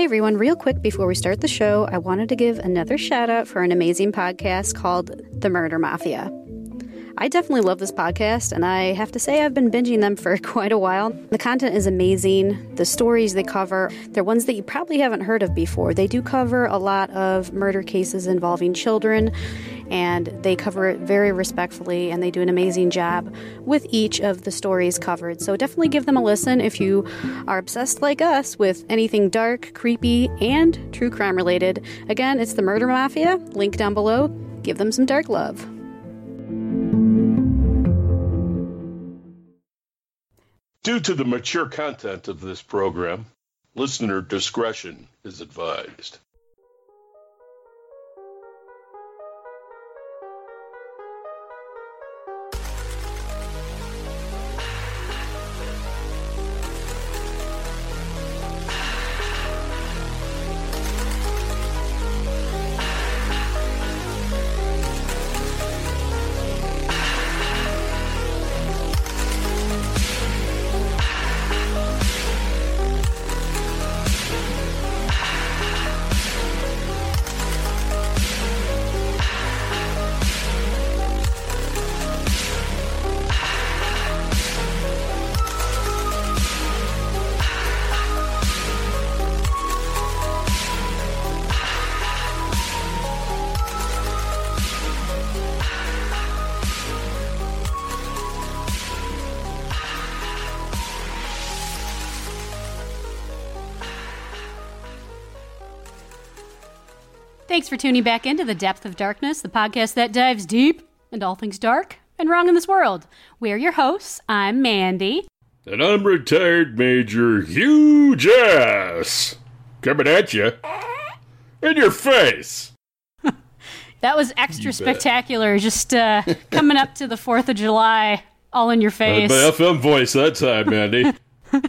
Hey everyone, real quick before we start the show, I wanted to give another shout out for an amazing podcast called The Murder Mafia. I definitely love this podcast, and I have to say I've been binging them for quite a while. The content is amazing. The stories they cover, they're ones that you probably haven't heard of before. They do cover a lot of murder cases involving children, and they cover it very respectfully, and they do an amazing job with each of the stories covered. So definitely give them a listen if you are obsessed like us with anything dark, creepy, and true crime related. Again, it's the Murder Mafia. Link down below. Give them some dark love. Due to the mature content of this program, listener discretion is advised. For tuning back into The Depth of Darkness, the podcast that dives deep into all things dark and wrong in this world. We're your hosts. I'm Mandy. And I'm retired Major Hugh Jass. Coming at you. In your face. That was extra spectacular, just uh, coming up to the 4th of July, all in your Uh, face. my FM voice that time, Mandy.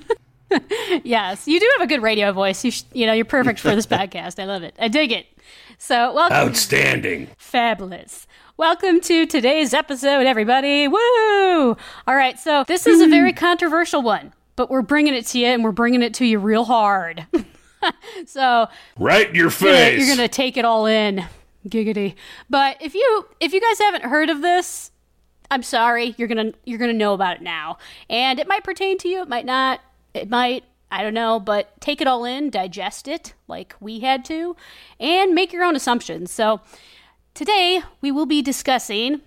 yes, you do have a good radio voice. You, sh- you know, you're perfect for this podcast. I love it. I dig it. So, welcome. Outstanding. Fabulous. Welcome to today's episode, everybody. Woo! All right, so this is a very controversial one, but we're bringing it to you and we're bringing it to you real hard. so, Right in your you're face. you're going to take it all in. Giggity. But if you if you guys haven't heard of this, I'm sorry. You're going to you're going to know about it now. And it might pertain to you, it might not. It might I don't know, but take it all in, digest it like we had to, and make your own assumptions. So, today we will be discussing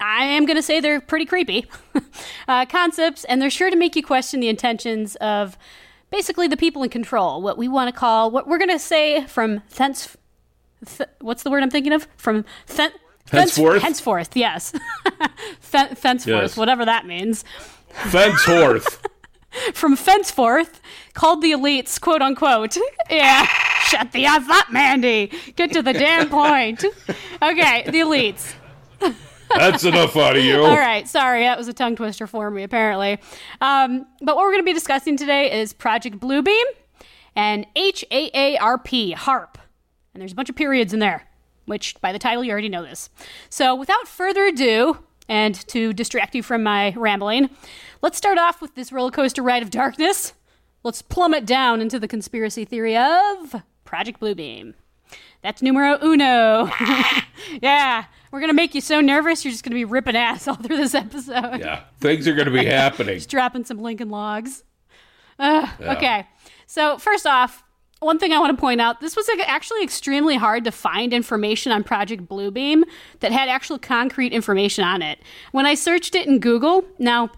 I am going to say they're pretty creepy uh, concepts, and they're sure to make you question the intentions of basically the people in control. What we want to call, what we're going to say from thence, th- what's the word I'm thinking of? From th- Henceforth? henceforth, yes, Fen- thenceforth, Yes. whatever that means. Fenceforth. From thenceforth, called the elites, quote unquote. Yeah, shut the F up, Mandy. Get to the damn point. Okay, the elites. That's enough out of you. All right, sorry, that was a tongue twister for me, apparently. Um, but what we're going to be discussing today is Project Bluebeam and H A A R P, HAARP. And there's a bunch of periods in there, which by the title you already know this. So without further ado, and to distract you from my rambling, let's start off with this roller coaster ride of darkness. Let's plummet down into the conspiracy theory of Project Bluebeam. That's numero uno. yeah, we're gonna make you so nervous you're just gonna be ripping ass all through this episode. Yeah, things are going to be happening. Just dropping some Lincoln logs. Ugh, Okay, so first off, one thing I want to point out: this was actually extremely hard to find information on Project Bluebeam that had actual concrete information on it. When I searched it in Google, now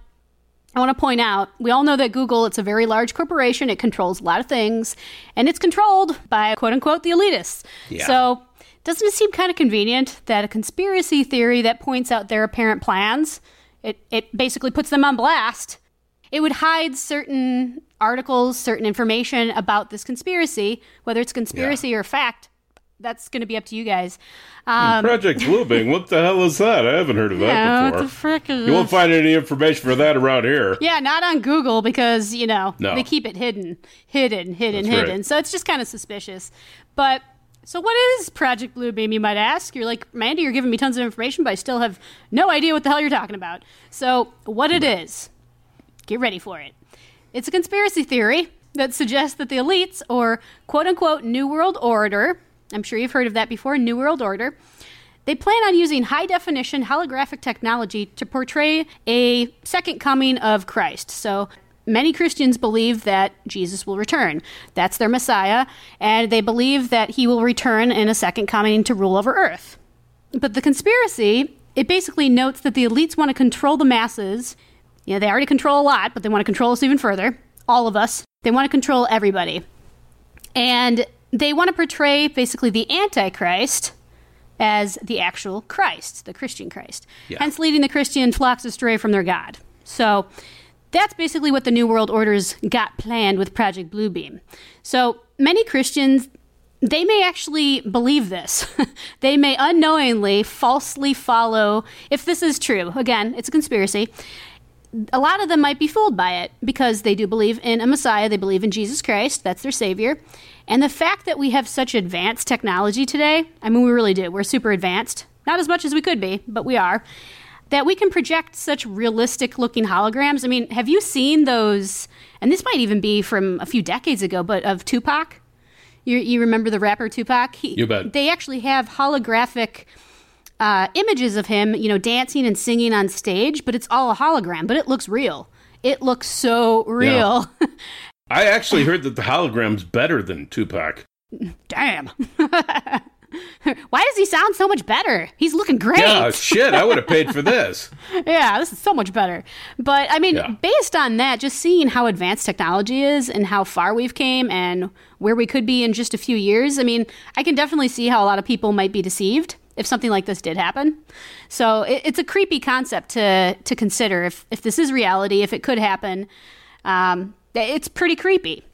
I want to point out we all know that Google it's a very large corporation. It controls a lot of things, and it's controlled by quote unquote the elitists. Yeah. So doesn't it seem kind of convenient that a conspiracy theory that points out their apparent plans It, it basically puts them on blast. It would hide certain articles, certain information about this conspiracy, whether it's conspiracy Yeah. or fact. That's going to be up to you guys. Um, Project Bluebeam. What the hell is that? I haven't heard of that yeah, before. the frick is you won't find any information for that around here. Yeah, not on Google because, you know, No. they keep it hidden, hidden, hidden, That's right. hidden. So it's just kind of suspicious. But so what is Project Bluebeam, you might ask? You're like, Mandy, you're giving me tons of information, but I still have no idea what the hell you're talking about. So what it is, get ready for it. It's a conspiracy theory that suggests that the elites, or quote unquote New World Order, I'm sure you've heard of that before, New World Order, they plan on using high definition holographic technology to portray a second coming of Christ. So many Christians believe that Jesus will return. That's their Messiah, and they believe that he will return in a second coming to rule over earth. But the conspiracy, it basically notes that the elites want to control the masses. You know, they already control a lot, but they want to control us even further. All of us. They want to control everybody. And they want to portray basically the Antichrist as the actual Christ, the Christian Christ. Yeah. Hence leading the Christian flocks astray from their God. So that's basically what the New World Order's got planned with Project Bluebeam. So many Christians, they may actually believe this. they may unknowingly falsely follow, if this is true, again, it's a conspiracy. A lot of them might be fooled by it because they do believe in a Messiah, they believe in Jesus Christ, that's their Savior. And the fact that we have such advanced technology today, I mean, we really do. We're super advanced. Not as much as we could be, but we are. That we can project such realistic looking holograms. I mean, have you seen those? And this might even be from a few decades ago, but of Tupac? You, you remember the rapper Tupac? He, You bet. They actually have holographic uh, images of him, you know, dancing and singing on stage, but it's all a hologram, but it looks real. It looks so real. I actually heard that the hologram's better than Tupac. Damn. Why does he sound so much better? He's looking great. Yeah, shit, I would have paid for this. yeah, this is so much better. But I mean, Yeah. based on that, just seeing how advanced technology is and how far we've came and where we could be in just a few years, I mean, I can definitely see how a lot of people might be deceived if something like this did happen. So it, it's a creepy concept to to consider if if this is reality, if it could happen. Um, it's pretty creepy.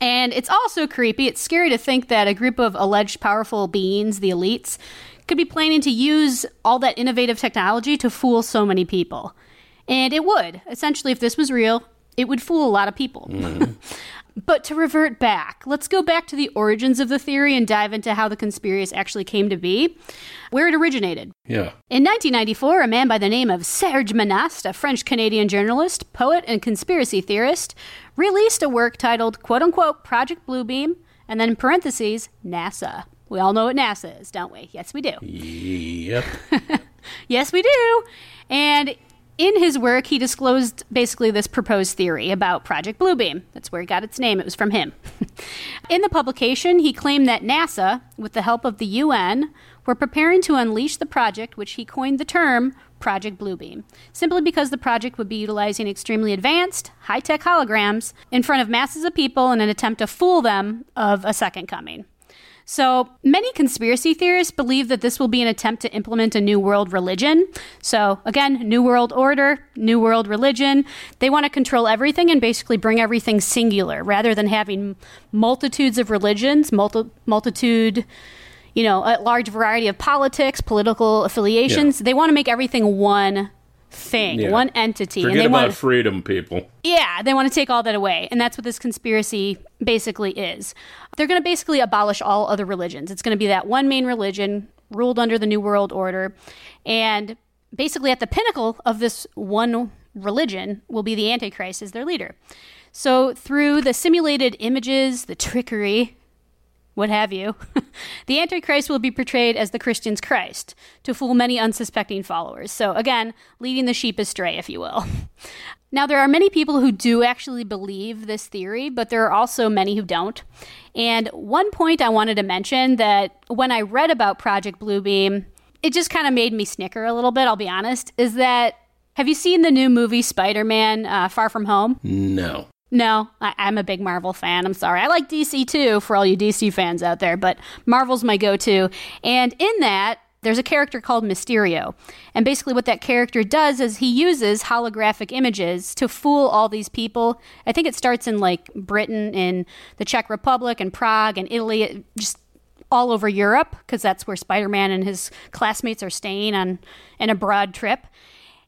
And it's also creepy. It's scary to think that a group of alleged powerful beings, the elites, could be planning to use all that innovative technology to fool so many people. And it would. Essentially, if this was real, it would fool a lot of people. but to revert back, let's go back to the origins of the theory and dive into how the conspiracy actually came to be, where it originated. Yeah. In 1994, a man by the name of Serge Monast, a French Canadian journalist, poet, and conspiracy theorist, released a work titled, quote unquote, Project Bluebeam, and then in parentheses, NASA. We all know what NASA is, don't we? Yes, we do. Yep. Yes, we do. And in his work, he disclosed basically this proposed theory about Project Bluebeam. That's where it got its name. It was from him. in the publication, he claimed that NASA, with the help of the UN, were preparing to unleash the project, which he coined the term Project Bluebeam, simply because the project would be utilizing extremely advanced, high tech holograms in front of masses of people in an attempt to fool them of a second coming. So, many conspiracy theorists believe that this will be an attempt to implement a new world religion. So, again, new world order, new world religion. They want to control everything and basically bring everything singular rather than having multitudes of religions, multi- multitude, you know, a large variety of politics, political affiliations. They want to make everything one thing, Yeah. one entity. and Forget they about want freedom, people. yeah, they want to take all that away. And that's what this conspiracy basically is. They're going to basically abolish all other religions. It's going to be that one main religion ruled under the New World Order. And basically, at the pinnacle of this one religion will be the Antichrist as their leader. So, through the simulated images, the trickery, what have you, the Antichrist will be portrayed as the Christian's Christ to fool many unsuspecting followers. So, again, leading the sheep astray, if you will. Now, there are many people who do actually believe this theory, but there are also many who don't. And one point I wanted to mention that when I read about Project Bluebeam, it just kind of made me snicker a little bit, I'll be honest, is that have you seen the new movie Spider Man uh, Far From Home? No. No, I, I'm a big Marvel fan. I'm sorry. I like DC too, for all you DC fans out there, but Marvel's my go to. And in that, there's a character called Mysterio. And basically, what that character does is he uses holographic images to fool all these people. I think it starts in like Britain, in the Czech Republic, and Prague, and Italy, just all over Europe, because that's where Spider Man and his classmates are staying on an abroad trip.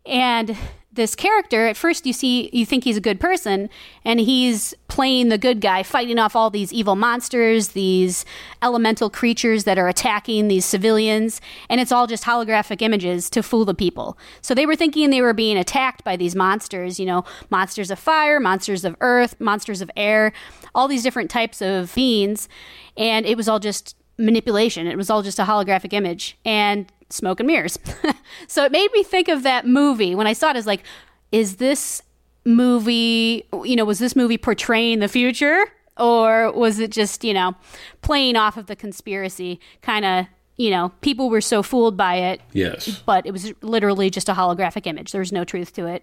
And this character at first you see you think he's a good person and he's playing the good guy fighting off all these evil monsters these elemental creatures that are attacking these civilians. And it's all just holographic images to fool the people. So they were thinking they were being attacked by these monsters you know monsters of fire monsters of earth monsters of air all these different types of beings and it was all just manipulation. It was all just a holographic image. And smoke and mirrors. so it made me think of that movie when I saw it as like, is this movie, you know, was this movie portraying the future? Or was it just, you know, playing off of the conspiracy? Kind of, you know, people were so fooled by it. Yes. But it was literally just a holographic image. There was no truth to it.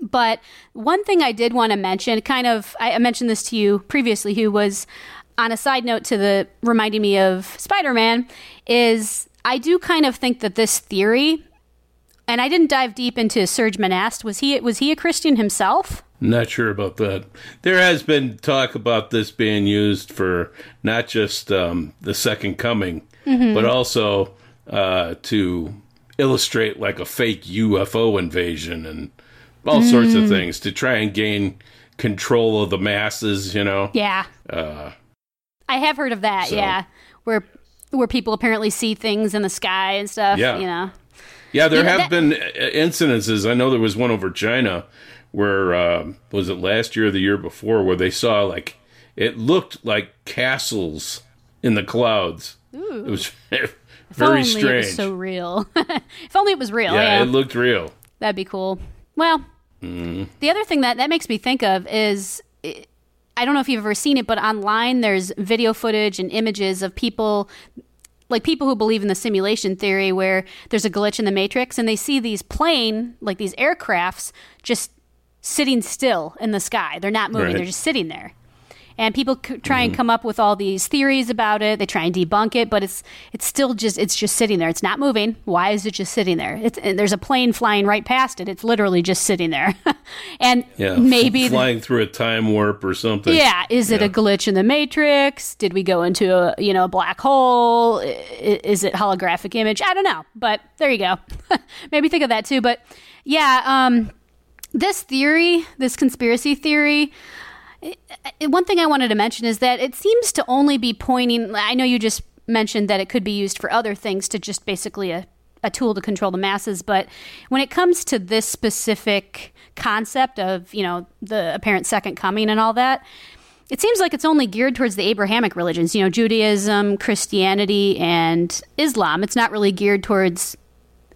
But one thing I did want to mention, kind of, I mentioned this to you previously, who was on a side note to the reminding me of Spider Man, is I do kind of think that this theory, and I didn't dive deep into Serge Monast. Was he was he a Christian himself? Not sure about that. There has been talk about this being used for not just um, the second coming, mm-hmm. but also uh, to illustrate like a fake UFO invasion and all mm. sorts of mm. things to try and gain control of the masses. You know? Yeah. Uh, I have heard of that. So. Yeah, where where people apparently see things in the sky and stuff. Yeah. You know. Yeah, there you have that- been incidences. I know there was one over China where uh, was it last year or the year before where they saw like it looked like castles in the clouds. Ooh. It was very strange. It was so real. if only it was real. Yeah, yeah, it looked real. That'd be cool. Well, mm. the other thing that that makes me think of is. I don't know if you've ever seen it, but online there's video footage and images of people like people who believe in the simulation theory where there's a glitch in the matrix and they see these plane like these aircrafts just sitting still in the sky. They're not moving. Right. they're just sitting there and people c- try mm-hmm. and come up with all these theories about it. They try and debunk it but it's it's still just it's just sitting there. It's not moving. Why is it just sitting there? It's, there's a plane flying right past it. It's literally just sitting there. And yeah, maybe flying through a time warp or something. Yeah. Is it yeah. a glitch in the matrix? Did we go into a you know a black hole? Is it holographic image? I don't know. But there you go. Maybe think of that too. But yeah um this theory this conspiracy theory one thing I wanted to mention is that it seems to only be pointing. I know you just mentioned that it could be used for other things to just basically a, a tool to control the masses, but when it comes to this specific concept of you know the apparent second coming and all that, it seems like it's only geared towards the Abrahamic religions, you know, Judaism, Christianity, and Islam. It's not really geared towards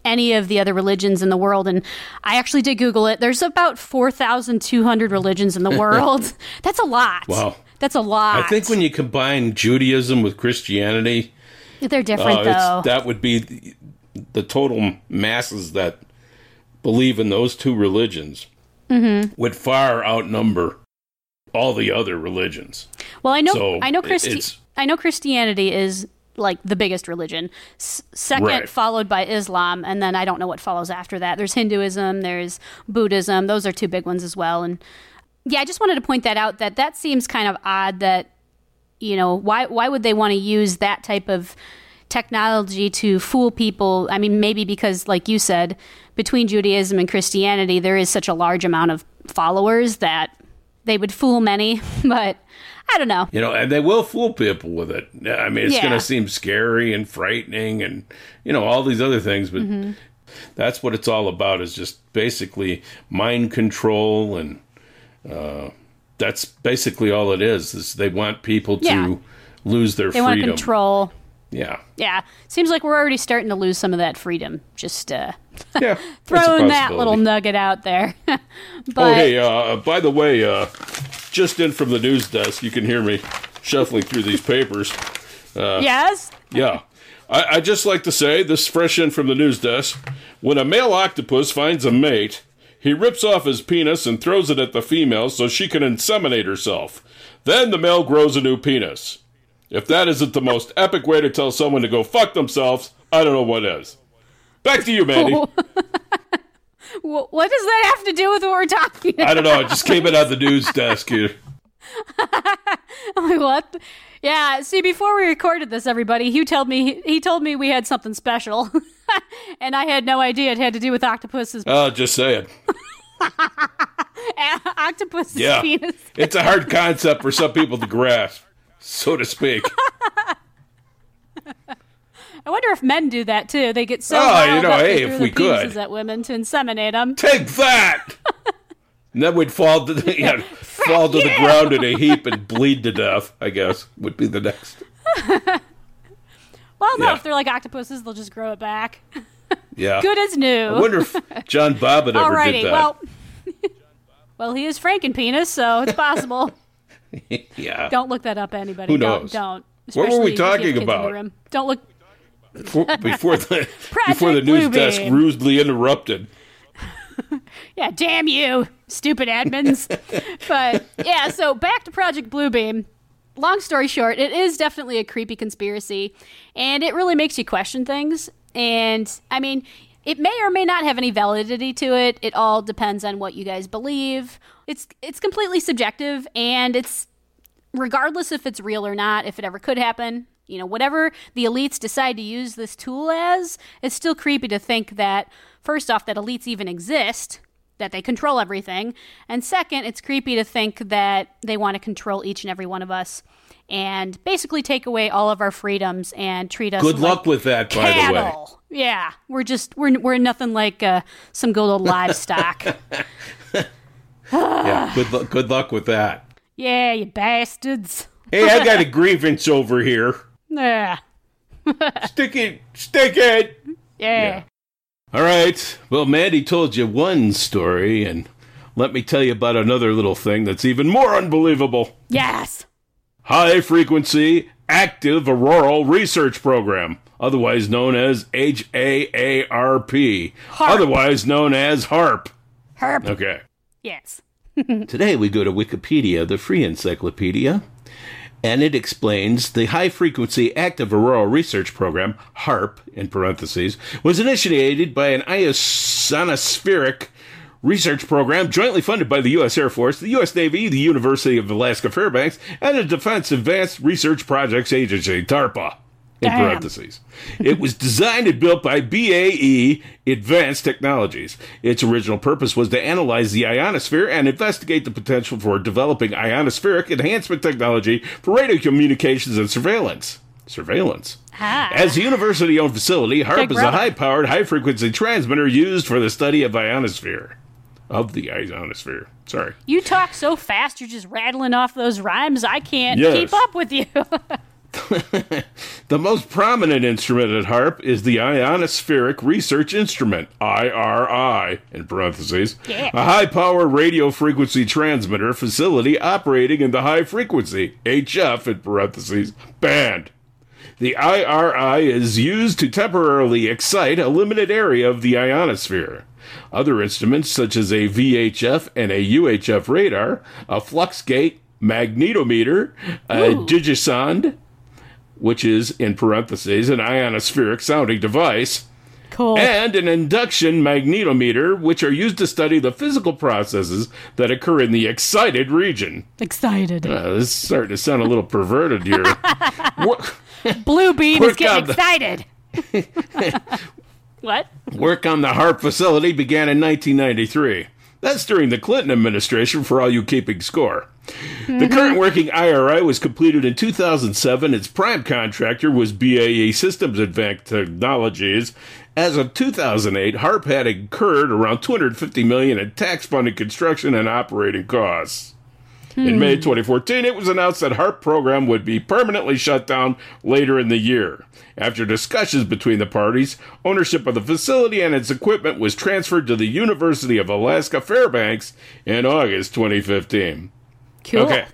any of the other religions in the world. And I actually did Google it. There's about 4,200 religions in the world. That's a lot. Wow. That's a lot. I think when you combine Judaism with Christianity, they're different, uh, though. That would be the, the, total masses that believe in those two religions mm-hmm. would far outnumber all the other religions. Well, I know, so I know, Christi- I know Christianity is like the biggest religion. S- second, right. followed by Islam, and then I don't know what follows after that. There's Hinduism, there's Buddhism. Those are two big ones as well. And yeah, I just wanted to point that out. That that seems kind of odd. That you know why why would they want to use that type of technology to fool people? I mean, maybe because, like you said, between Judaism and Christianity, there is such a large amount of followers that they would fool many. But I don't know. You know, and they will fool people with it. I mean, it's yeah. going to seem scary and frightening and, you know, all these other things, but mm-hmm. that's what it's all about is just basically mind control and uh, that's basically all it is. Is they want people to yeah. lose their they freedom. They want control. Yeah. Yeah. Seems like we're already starting to lose some of that freedom. Just uh, yeah, throwing that little nugget out there. but, oh, hey, uh, by the way, uh, just in from the news desk, you can hear me shuffling through these papers. Uh, yes? Yeah. I, I just like to say, this fresh in from the news desk when a male octopus finds a mate, he rips off his penis and throws it at the female so she can inseminate herself. Then the male grows a new penis. If that isn't the most epic way to tell someone to go fuck themselves, I don't know what is. Back to you, Mandy. Wh- What does that have to do with what we're talking about? I don't know. It just came in on the news desk here. I'm like, what? Yeah, see, before we recorded this, everybody, Hugh told me he told me we had something special, and I had no idea it had to do with octopuses. Oh, just saying. octopus's Yeah. penis. It's a hard concept for some people to grasp, so to speak. I wonder if men do that too. They get so Oh, you know, hey, if we could. at women to inseminate them. Take that! And then we'd fall to the, yeah, fall to the ground in a heap and bleed to death, I guess, would be the next. Well, no, Yeah. if they're like octopuses, they'll just grow it back. Yeah. Good as new. I wonder if John Bobbitt ever Alrighty, did that. well, well, he is Franken penis, so it's possible. yeah. don't look that up, anybody. Who Don't, knows? don't. What were we Especially if you have talking kids in the about? Don't look. Before, before the before the news Bluebeam. desk rudely interrupted. Yeah, damn you, stupid admins. but yeah, so back to Project Bluebeam. Long story short, it is definitely a creepy conspiracy, and it really makes you question things. And I mean, it may or may not have any validity to it. It all depends on what you guys believe. It's it's completely subjective, and it's regardless if it's real or not, if it ever could happen, you know, whatever the elites decide to use this tool as, it's still creepy to think that, first off, that elites even exist, that they control everything, and second, it's creepy to think that they want to control each and every one of us and basically take away all of our freedoms and treat us Good like luck with that, by the way. cattle. Yeah, we're just we're we're nothing like uh, some good old livestock. Yeah. Good luck. Good luck with that. yeah, you bastards. Hey, I got a grievance over here. Yeah, Stick it. Stick it. yeah. All right. Well, Mandy told you one story, and let me tell you about another little thing that's even more unbelievable. Yes. High Frequency Active Auroral Research Program, otherwise known as HAARP, HAARP. otherwise known as HAARP. Herp. Okay. Yes. Today we go to Wikipedia, the free encyclopedia, and it explains the High Frequency Active Auroral Research Program, HAARP in parentheses, was initiated by an ionospheric research program jointly funded by the U.S. Air Force, the U.S. Navy, the University of Alaska Fairbanks, and the Defense Advanced Research Projects Agency, DARPA. In Damn. parentheses. it was designed and built by BAE Advanced Technologies. Its original purpose was to analyze the ionosphere and investigate the potential for developing ionospheric enhancement technology for radio communications and surveillance. Surveillance. Ah. As a university owned facility, HAARP Big is a high powered, high frequency transmitter used for the study of ionosphere. Of the ionosphere. Sorry. You talk so fast, you're just rattling off those rhymes. I can't Yes. keep up with you. The most prominent instrument at HAARP is the Ionospheric Research Instrument, IRI, in parentheses, Yeah. a high power radio frequency transmitter facility operating in the high frequency, HF, in parentheses, band. The IRI is used to temporarily excite a limited area of the ionosphere. Other instruments, such as a VHF and a UHF radar, a fluxgate magnetometer, a Ooh. digisonde, which is, in parentheses, an ionospheric sounding device, cool. and an induction magnetometer, which are used to study the physical processes that occur in the excited region. Excited. Uh, this is starting to sound a little perverted here. Work, Bluebeam is getting on the- excited. what? work on the HAARP facility began in 1993. That's during the Clinton administration, for all you keeping score. The current working IRI was completed in 2007. Its prime contractor was BAE Systems Advanced Technologies. As of 2008, HAARP had incurred around 250 million in tax-funded construction and operating costs. In May hmm. 2014, it was announced that HAARP program would be permanently shut down later in the year. After discussions between the parties, ownership of the facility and its equipment was transferred to the University of Alaska Fairbanks in August 2015. Cool. Okay.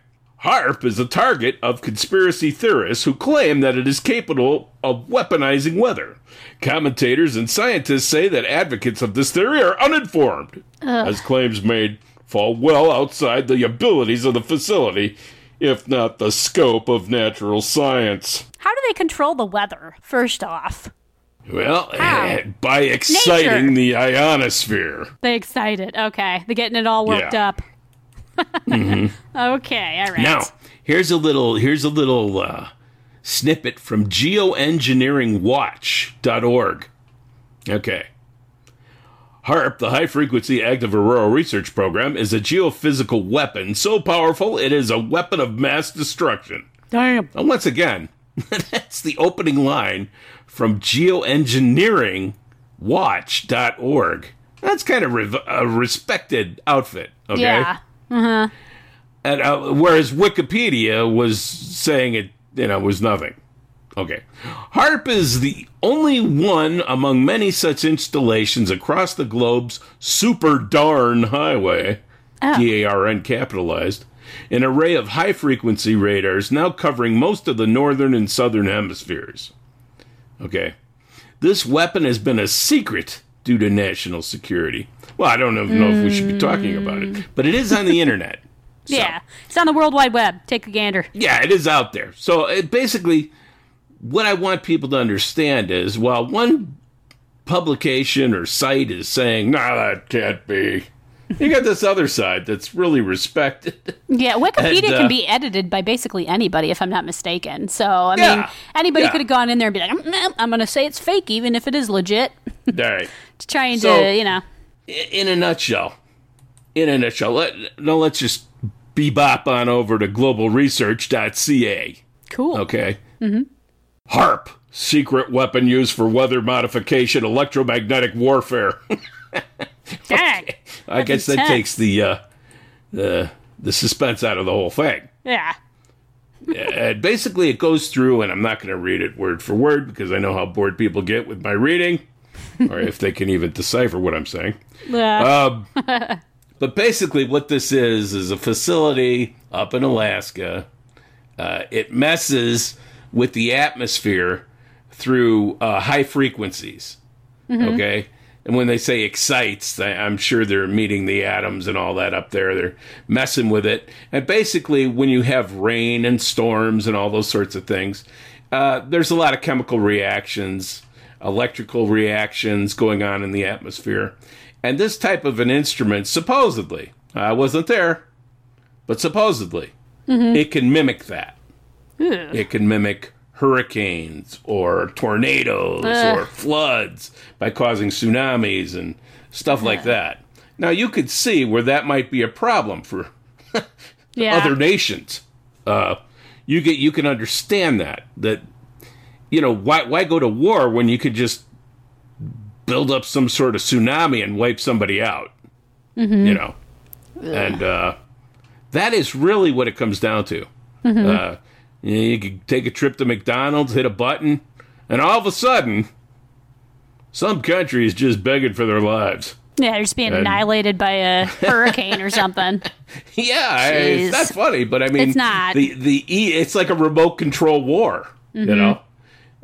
HAARP is a target of conspiracy theorists who claim that it is capable of weaponizing weather. Commentators and scientists say that advocates of this theory are uninformed, as claims made fall well outside the abilities of the facility, if not the scope of natural science. How do they control the weather, first off? Well, eh, How? by exciting Nature. the ionosphere. They excited. Okay, they're getting it all worked Yeah. up. Okay, all right. Now, here's a little here's a little uh, snippet from geoengineeringwatch.org. Okay. HAARP, the High Frequency Active Aurora Research Program, is a geophysical weapon so powerful it is a weapon of mass destruction. Damn. And once again, that's the opening line from geoengineeringwatch.org. That's kind of rev- a respected outfit, okay? Yeah. And uh, whereas Wikipedia was saying it, you know, was nothing. Okay. HAARP is the only one among many such installations across the globe's SuperDARN highway, D A R N capitalized, an array of high frequency radars now covering most of the northern and southern hemispheres. Okay. This weapon has been a secret due to national security. Well, I don't know, know if we should be talking about it, but it is on the internet. So- Yeah. It's on the World Wide Web. Take a gander. yeah, it is out there. So it basically, what I want people to understand is, while one publication or site is saying, "No, that can't be," you got this other side that's really respected. Yeah, Wikipedia And, uh, can be edited by basically anybody, if I'm not mistaken. So, I mean, anybody Yeah. could have gone in there and be like, "Mm, I'm going to say it's fake, even if it is legit. All right. It's trying So- to, you know. In a nutshell, in a nutshell, let, now let's just bebop on over to globalresearch.ca. Cool. Okay. Mm-hmm. HAARP, secret weapon used for weather modification, electromagnetic warfare. Dang. I guess that takes the uh, the the suspense out of the whole thing. Yeah. and basically, it goes through, and I'm not going to read it word for word because I know how bored people get with my reading, or if they can even decipher what I'm saying. Yeah. Um, but basically, what this is is a facility up in Alaska. Uh, it messes with the atmosphere through uh, high frequencies. Okay. And when they say excites, I'm sure they're meeting the atoms and all that up there. They're messing with it. And basically, when you have rain and storms and all those sorts of things, uh, there's a lot of chemical reactions, electrical reactions going on in the atmosphere. And this type of an instrument, supposedly, I wasn't there, but supposedly, it can mimic that. It can mimic hurricanes or tornadoes Ugh. or floods by causing tsunamis and stuff like that. Now, you could see where that might be a problem for yeah. other nations. Uh, you get you can understand that that you know why why go to war when you could just build up some sort of tsunami and wipe somebody out. You know, and uh, that is really what it comes down to. Uh, you, know, you could take a trip to McDonald's, hit a button, and all of a sudden, some country is just begging for their lives. yeah, they're just being and- annihilated by a hurricane or something. Yeah, Jeez. it's not funny, but I mean, It's not. the the e, it's like a remote control war, Mm-hmm. you know,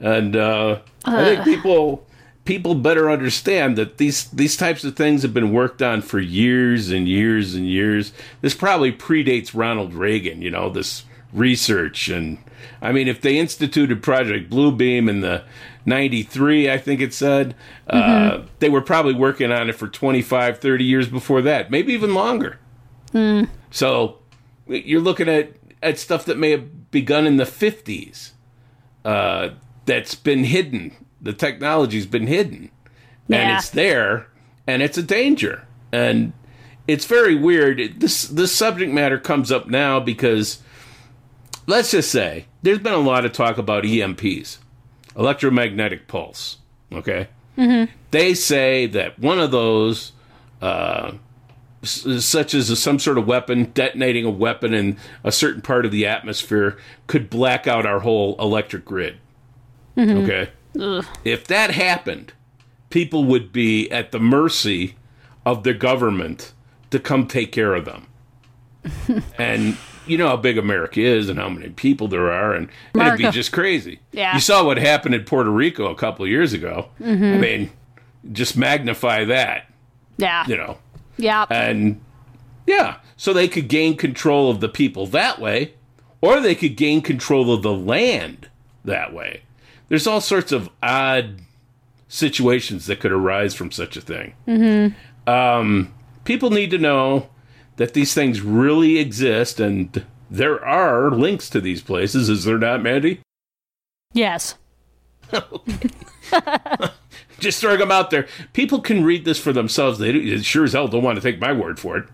and uh, I think people people better understand that these these types of things have been worked on for years and years and years. This probably predates Ronald Reagan, you know, this research. And I mean, if they instituted Project Bluebeam in the 93, I think it said, uh, they were probably working on it for 25, 30 years before that, maybe even longer. So you're looking at, at stuff that may have begun in the 50s uh, that's been hidden. The technology's been hidden. And it's there, and it's a danger. And it's very weird. This, this subject matter comes up now because, let's just say, there's been a lot of talk about EMPs, electromagnetic pulse. Okay? They say that one of those uh, such as some sort of weapon, detonating a weapon in a certain part of the atmosphere, could black out our whole electric grid. Mm-hmm. Okay? If that happened, people would be at the mercy of the government to come take care of them. and you know how big America is and how many people there are, and it'd be just crazy. Yeah. You saw what happened in Puerto Rico a couple of years ago. Mm-hmm. I mean, just magnify that, Yeah. you know Yeah. and yeah so they could gain control of the people that way or they could gain control of the land that way there's all sorts of odd situations that could arise from such a thing. Mm-hmm. Um, people need to know that these things really exist, and there are links to these places. Is there not, Mandy? Yes. Just throwing them out there. People can read this for themselves. They sure as hell don't want to take my word for it,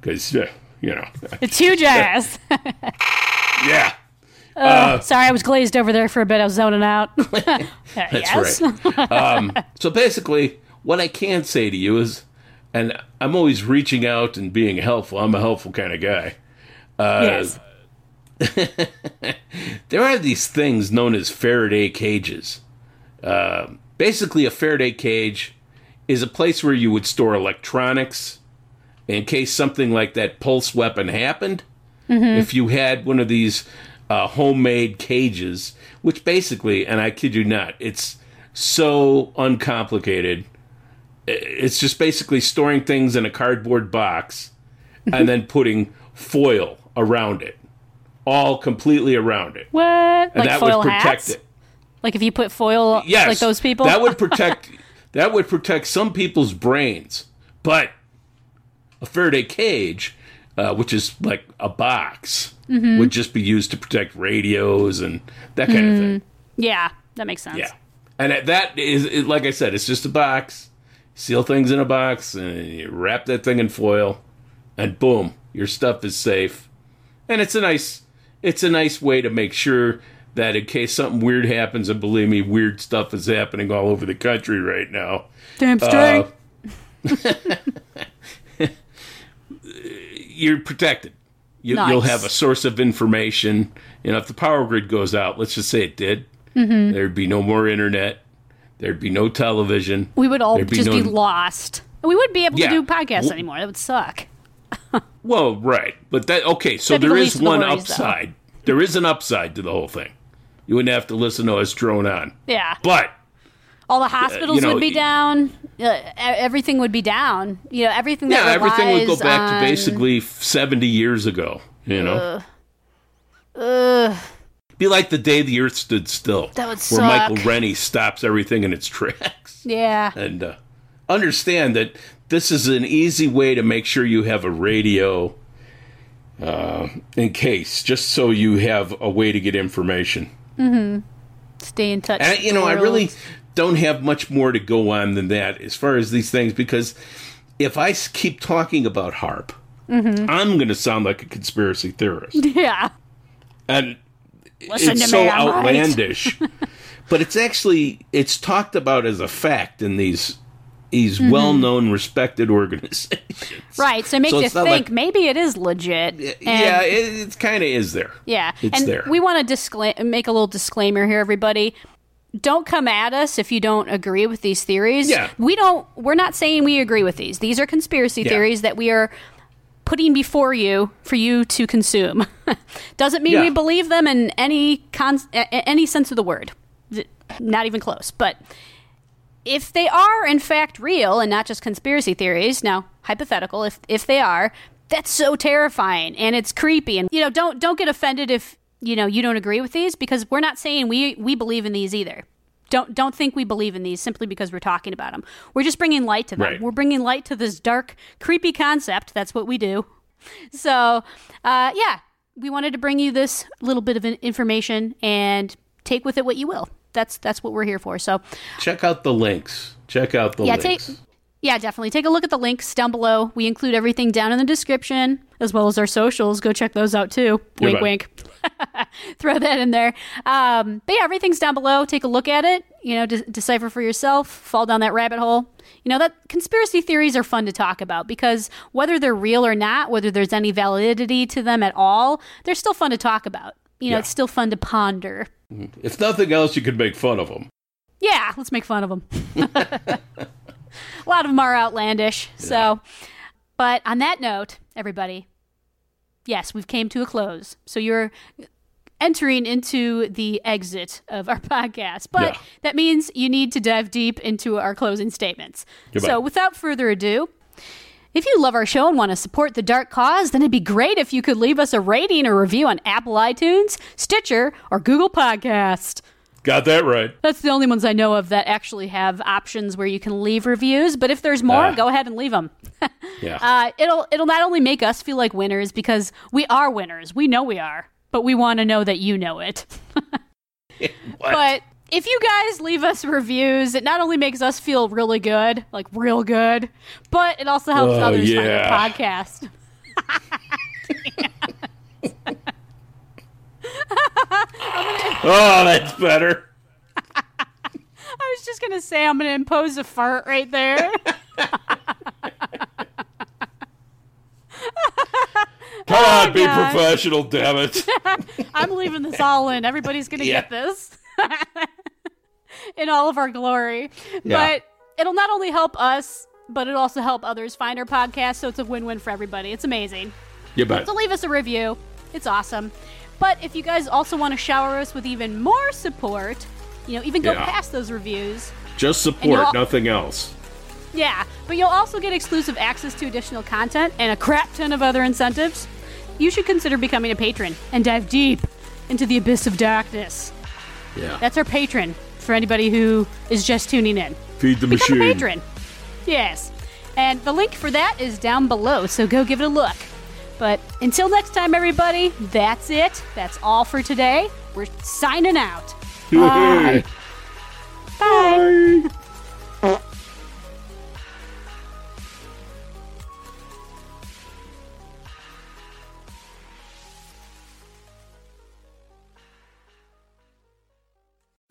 because uh, you know. It's huge ass. yeah. Uh, sorry, I was glazed over there for a bit. I was zoning out. That's yes. right. Um, so basically, what I can say to you is, and I'm always reaching out and being helpful. I'm a helpful kind of guy. Uh, yes. there are these things known as Faraday cages. Uh, basically, a Faraday cage is a place where you would store electronics in case something like that pulse weapon happened. Mm-hmm. If you had one of these uh, homemade cages, which basically, and I kid you not, it's so uncomplicated. It's just basically storing things in a cardboard box and then putting foil around it, all completely around it. What? And like that foil would protect hats? it. Like if you put foil, yes, like those people. that would protect. that would protect some people's brains, but a Faraday cage, uh, which is like a box, mm-hmm. would just be used to protect radios and that kind mm. of thing. Yeah, that makes sense. Yeah, and that is like I said, it's just a box. Seal things in a box and you wrap that thing in foil, and boom, your stuff is safe. And it's a nice, it's a nice way to make sure that in case something weird happens, and believe me, weird stuff is happening all over the country right now. Damn straight. Uh, you're protected. You, will have a source of information. You know, if the power grid goes out, let's just say it did, mm-hmm. there'd be no more internet. There'd be no television. We would all there'd just be, no... be lost. We wouldn't be able yeah. to do podcasts well, anymore. That would suck. well, right, but that okay. So That'd there is one worries, upside. Though. There is an upside to the whole thing. You wouldn't have to listen to us drone on. Yeah, but all the hospitals you know, would be down. Uh, everything would be down. You know, everything. yeah, everything would go back on... to basically seventy years ago. You know. Uh, be like the day the Earth stood still. That would suck. where. Michael Rennie stops everything in its tracks. Yeah. And uh, understand that this is an easy way to make sure you have a radio uh, in case, just so you have a way to get information. Mm-hmm. Stay in touch. And, you know, I really don't have much more to go on than that as far as these things because if I keep talking about HAARP, mm-hmm. I'm going to sound like a conspiracy theorist. Yeah. And Listen it's so me, outlandish. Right. but it's actually it's talked about as a fact in these these mm-hmm. well-known, respected organizations. Right. So it makes so you think like, maybe it is legit. yeah, it, it kind of is there. Yeah, it's and there. We want to discla- make a little disclaimer here, everybody. Don't come at us if you don't agree with these theories. Yeah. We don't. We're not saying we agree with these. These are conspiracy yeah. theories that we are putting before you for you to consume. Doesn't mean yeah. we believe them in any con- any sense of the word. Not even close. But if they are in fact real and not just conspiracy theories, now hypothetical, if if they are, that's so terrifying and it's creepy. And you know, don't don't get offended if you know you don't agree with these because we're not saying we we believe in these either. Don't don't think we believe in these simply because we're talking about them. We're just bringing light to them. Right. We're bringing light to this dark, creepy concept. That's what we do. So, uh, yeah, we wanted to bring you this little bit of information and take with it what you will that's that's what we're here for. So check out the links. Check out the yeah, links. Take, yeah, definitely. Take a look at the links down below. We include everything down in the description as well as our socials. Go check those out too. Wink, wink. Throw that in there. Um, but yeah, everything's down below. Take a look at it. You know, de- decipher for yourself. Fall down that rabbit hole. You know that conspiracy theories are fun to talk about because whether they're real or not, whether there's any validity to them at all, they're still fun to talk about. You know, yeah. it's still fun to ponder. Mm-hmm. If nothing else, you could make fun of them. Yeah, let's make fun of them. a lot of them are outlandish. Yeah. So, but on that note, everybody, yes, we've came to a close. So you're entering into the exit of our podcast. But yeah. that means you need to dive deep into our closing statements. Goodbye. So without further ado, if you love our show and want to support the dark cause, then it'd be great if you could leave us a rating or review on Apple iTunes, Stitcher, or Google Podcast. Got that right. That's the only ones I know of that actually have options where you can leave reviews. But if there's more, Ah. go ahead and leave them. Yeah. Uh, it'll it'll not only make us feel like winners because we are winners. We know we are, but we want to know that you know it. What? But if you guys leave us reviews, it not only makes us feel really good, like real good, but it also helps Oh, others find yeah. our podcast. oh, that's better. I was just gonna say I'm gonna impose a fart right there. Come on, be Oh, professional, damn it. I'm leaving this all in. Everybody's gonna Yeah. get this in all of our glory. Yeah. But it'll not only help us, but it'll also help others find our podcast. So it's a win-win for everybody. It's amazing. You bet. So leave us a review. It's awesome. But if you guys also want to shower us with even more support, you know, even go Yeah. past those reviews. Just support, nothing else. Yeah, but you'll also get exclusive access to additional content and a crap ton of other incentives. You should consider becoming a patron and dive deep into the abyss of darkness. Yeah. That's our patron for anybody who is just tuning in. Feed the Become machine. a patron. Yes. And the link for that is down below, so go give it a look. But until next time, everybody, that's it. That's all for today. We're signing out. Bye. Bye.